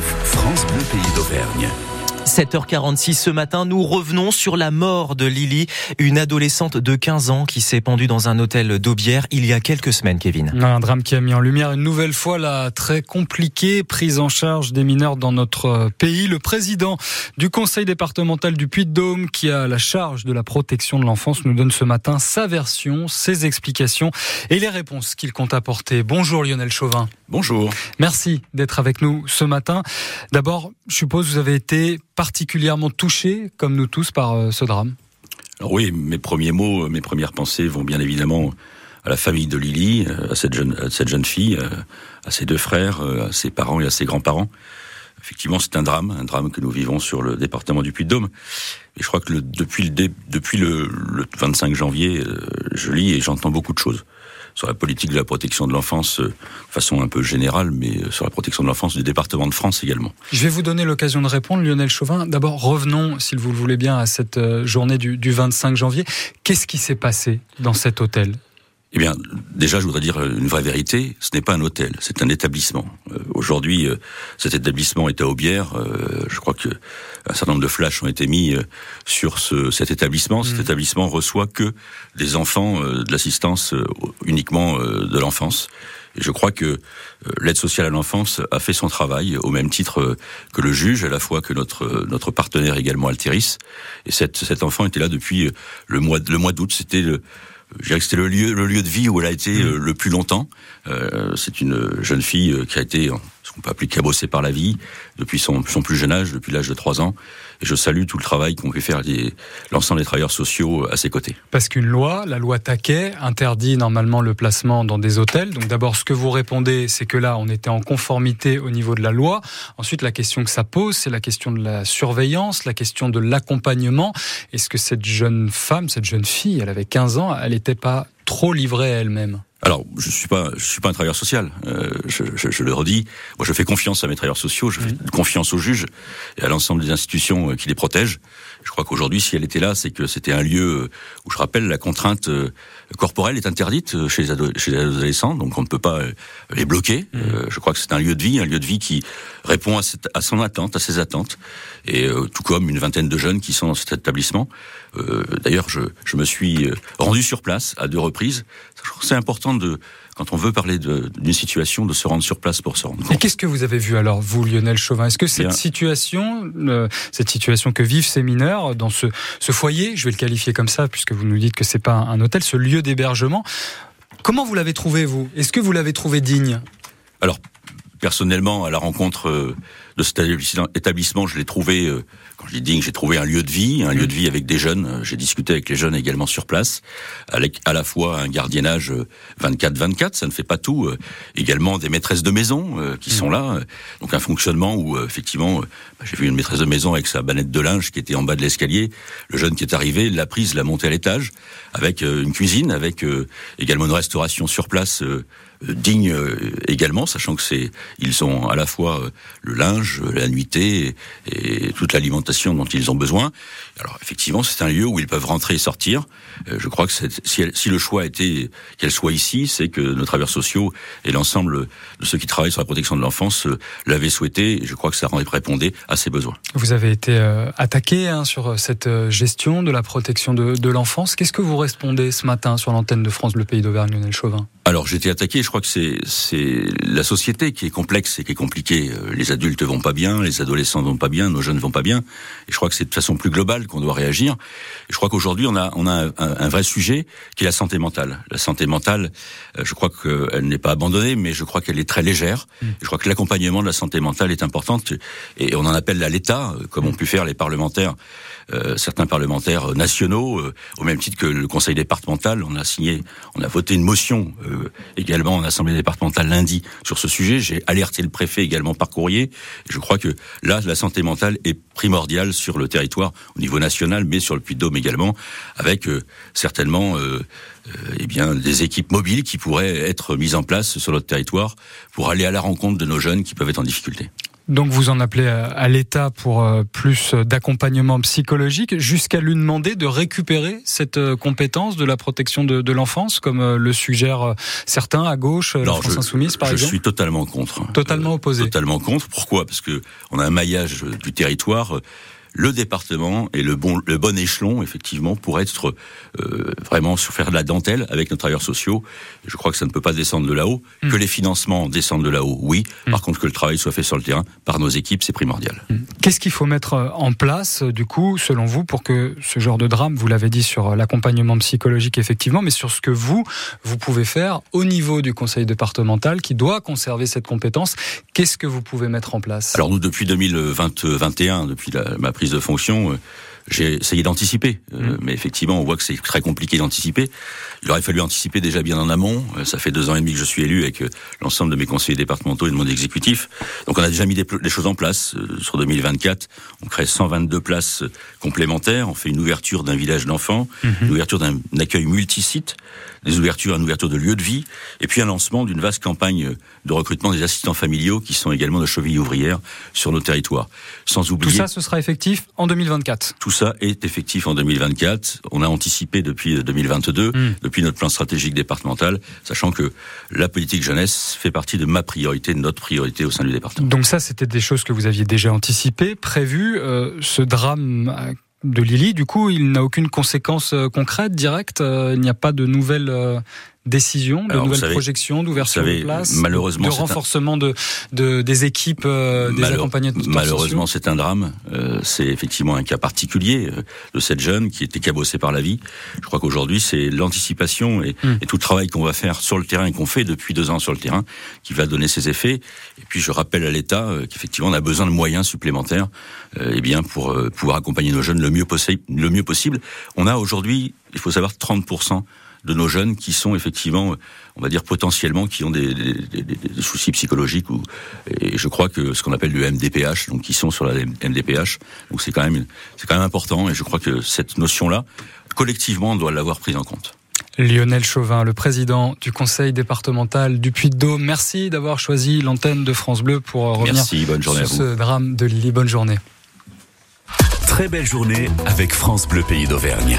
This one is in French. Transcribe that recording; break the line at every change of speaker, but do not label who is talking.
France Bleu Pays d'Auvergne.
7h46 ce matin, nous revenons sur la mort de Lily, une adolescente de 15 ans qui s'est pendue dans un hôtel d'Aubière il y a quelques semaines, Kevin.
Un drame qui a mis en lumière une nouvelle fois la très compliquée prise en charge des mineurs dans notre pays. Le président du conseil départemental du Puy-de-Dôme, qui a la charge de la protection de l'enfance, nous donne ce matin sa version, ses explications et les réponses qu'il compte apporter. Bonjour Lionel Chauvin.
Bonjour.
Merci d'être avec nous ce matin. D'abord, je suppose que vous avez été particulièrement touché, comme nous tous, par euh, ce drame?
Alors oui, mes premiers mots, mes premières pensées vont bien évidemment à la famille de Lily, euh, à cette jeune, cette jeune fille, euh, à ses deux frères, à ses parents et à ses grands-parents. Effectivement, c'est un drame, un drame que nous vivons sur le département du Puy-de-Dôme. Et je crois que depuis le, le 25 janvier, je lis et j'entends beaucoup de choses sur la politique de la protection de l'enfance euh, de façon un peu générale, mais euh, sur la protection de l'enfance du département de France également.
Je vais vous donner l'occasion de répondre, Lionel Chauvin. D'abord, revenons, si vous le voulez bien, à cette euh, journée du, du 25 janvier. Qu'est-ce qui s'est passé dans cet hôtel?
Eh bien, déjà, je voudrais dire une vraie vérité. Ce n'est pas un hôtel, c'est un établissement. Euh, Aujourd'hui, euh, cet établissement est à Aubière. Euh, je crois que un certain nombre de flashs ont été mis sur ce, cet établissement. Cet mmh. établissement reçoit que des enfants de l'assistance uniquement de l'enfance. Et je crois que l'aide sociale à l'enfance a fait son travail au même titre que le juge, à la fois que notre notre partenaire également Altiris. Et cet, cet enfant était là depuis le mois le mois d'août. C'était le je dirais que c'était le lieu, le lieu de vie où elle a été euh, le plus longtemps. Euh, c'est une jeune fille euh, qui a été qu'on peut appeler cabossée par la vie depuis son, son plus jeune âge, depuis l'âge de 3 ans. Et je salue tout le travail qu'ont pu faire l'ensemble des travailleurs sociaux à ses côtés.
Parce qu'une loi, la loi Taquet, interdit normalement le placement dans des hôtels. Donc d'abord, ce que vous répondez, c'est que là, on était en conformité au niveau de la loi. Ensuite, la question que ça pose, c'est la question de la surveillance, la question de l'accompagnement. Est-ce que cette jeune femme, cette jeune fille, elle avait 15 ans, elle n'était pas trop livrée à elle-même?
Alors, je suis pas, je suis pas un travailleur social. Euh, je, je, je, le redis. Moi, je fais confiance à mes travailleurs sociaux. Je fais mmh. confiance aux juges et à l'ensemble des institutions euh, qui les protègent. Je crois qu'aujourd'hui, si elle était là, c'est que c'était un lieu euh, où, je rappelle, la contrainte euh, corporelle est interdite chez les, chez les adolescents, donc on ne peut pas les bloquer. Mmh. je crois que c'est un lieu de vie, un lieu de vie qui répond à, cette, à son attente, à ses attentes, et tout comme une vingtaine de jeunes qui sont dans cet établissement. D'ailleurs, je, je me suis rendu sur place à deux reprises. C'est important de, quand on veut parler d'une situation, de se rendre sur place pour se rendre compte.
Et qu'est-ce que vous avez vu alors, vous, Lionel Chauvin? Est-ce que cette situation, cette situation que vivent ces mineurs dans ce, ce, foyer, je vais le qualifier comme ça, puisque vous nous dites que c'est pas un hôtel, ce lieu d'hébergement, comment vous l'avez trouvé, vous? Est-ce que vous l'avez trouvé digne?
Alors, personnellement, à la rencontre euh, de cet établissement, je l'ai trouvé, euh, quand je dis digne, j'ai trouvé un lieu de vie, un lieu de vie avec des jeunes. Euh, j'ai discuté avec les jeunes également sur place, avec à la fois un gardiennage 24-24, ça ne fait pas tout, également des maîtresses de maison qui sont là, donc un fonctionnement où effectivement, bah, j'ai vu une maîtresse de maison avec sa banette de linge qui était en bas de l'escalier, le jeune qui est arrivé l'a prise, l'a montée à l'étage, avec une cuisine, avec également une restauration sur place dignes également, sachant que c'est ils ont à la fois euh, le linge, la nuitée et, toute l'alimentation dont ils ont besoin. Alors effectivement, c'est un lieu où ils peuvent rentrer et sortir. Euh, je crois que si, si, le choix était qu'elle soit ici, c'est que nos travailleurs sociaux et l'ensemble de ceux qui travaillent sur la protection de l'enfance euh, l'avaient souhaité. Et je crois que ça répondait à ses besoins.
Vous avez été attaqué hein, sur cette gestion de la protection de, de l'enfance. Qu'est-ce que vous répondez ce matin sur l'antenne de France Le Pays d'Auvergne, Lionel Chauvin?
Alors j'ai été attaqué. Je crois que c'est la société qui est complexe et qui est compliquée. Euh, les adultes vont pas bien, les adolescents vont pas bien, nos jeunes vont pas bien. Et je crois que c'est de façon plus globale qu'on doit réagir. Et je crois qu'aujourd'hui, on a, on a un, un, vrai sujet qui est la santé mentale. La santé mentale, euh, je crois qu'elle n'est pas abandonnée, mais je crois qu'elle est très légère. Mmh. Je crois que l'accompagnement de la santé mentale est important. Et on en appelle à l'État, euh, comme ont pu faire les parlementaires, euh, certains parlementaires nationaux, euh, au même titre que le Conseil départemental. On a signé, on a voté une motion également en Assemblée départementale lundi sur ce sujet. J'ai alerté le préfet également par courrier. Je crois que là, la santé mentale est primordiale sur le territoire au niveau national, mais sur le Puy-de-Dôme également, avec euh, certainement euh, euh, eh bien des équipes mobiles qui pourraient être mises en place sur notre territoire pour aller à la rencontre de nos jeunes qui peuvent être en difficulté.
Donc vous en appelez à l'État pour euh, plus d'accompagnement psychologique, jusqu'à lui demander de récupérer cette euh, compétence de la protection de, de l'enfance, comme euh, le suggèrent certains à gauche, la France Insoumise par exemple.
Je suis totalement contre.
Totalement opposé.
totalement contre. Pourquoi? Parce que on a un maillage du territoire le département est le bon, le bon échelon, effectivement, pour être euh, vraiment sur faire de la dentelle avec nos travailleurs sociaux. Je crois que ça ne peut pas descendre de là-haut. Hmm. Que les financements descendent de là-haut, oui. Hmm. Par contre, que le travail soit fait sur le terrain par nos équipes, c'est primordial. Hmm.
Qu'est-ce qu'il faut mettre euh, en place, euh, du coup, selon vous, pour que ce genre de drame, vous l'avez dit sur l'accompagnement psychologique, effectivement, mais sur ce que vous, vous pouvez faire au niveau du conseil départemental qui doit conserver cette compétence, qu'est-ce que vous pouvez mettre en place?
Alors nous, depuis 2021, depuis la, ma prise de fonction, euh, j'ai essayé d'anticiper, euh, mm. mais effectivement, on voit que c'est très compliqué d'anticiper. Il aurait fallu anticiper déjà bien en amont. Euh, ça fait deux ans et demi que je suis élu avec l'ensemble de mes conseillers départementaux et de mon exécutif. Donc, on a déjà mis des, choses en place. sur 2024, on crée 122 places complémentaires. On fait une ouverture d'un village d'enfants, mm-hmm. une ouverture d'un accueil multisite, des ouvertures, une ouverture de lieux de vie, et puis un lancement d'une vaste campagne de recrutement des assistants familiaux qui sont également de chevilles ouvrières sur nos territoires. Sans oublier.
Tout ça, ce sera effectif en 2024.
Tout ça est effectif en 2024. On a anticipé depuis 2022, hmm. depuis notre plan stratégique départemental, sachant que la politique jeunesse fait partie de ma priorité, de notre priorité au sein du département.
Donc ça, c'était des choses que vous aviez déjà anticipées, prévues. Euh, ce drame euh, de Lily, du coup, il n'a aucune conséquence euh, concrète, directe. il n'y a pas de nouvelles décisions, de nouvelles projections, d'ouverture de place,
malheureusement,
de renforcement de, de, des équipes, euh, des accompagnateurs
Malheureusement, c'est un drame. Euh, c'est effectivement un cas particulier euh, de cette jeune qui était cabossée par la vie. Je crois qu'aujourd'hui, c'est l'anticipation et, hmm. et, tout le travail qu'on va faire sur le terrain et qu'on fait depuis deux ans sur le terrain qui va donner ses effets. Et puis, je rappelle à l'État qu'effectivement, on a besoin de moyens supplémentaires, eh bien, pour pouvoir accompagner nos jeunes le mieux possible. Le mieux possible. On a aujourd'hui, il faut savoir, 30 de nos jeunes qui sont effectivement, on va dire potentiellement, qui ont des, des, des, des soucis psychologiques. Ou, et je crois que ce qu'on appelle le MDPH, donc qui sont sur la MDPH, donc c'est quand même c'est quand même important. Et je crois que cette notion-là, collectivement, on doit l'avoir prise en compte.
Lionel Chauvin, le président du conseil départemental du Puy-de-Dôme. Merci d'avoir choisi l'antenne de France Bleu pour revenir
Merci, bonne journée
sur ce drame de Lily. Bonne journée.
Très belle journée avec France Bleu Pays d'Auvergne.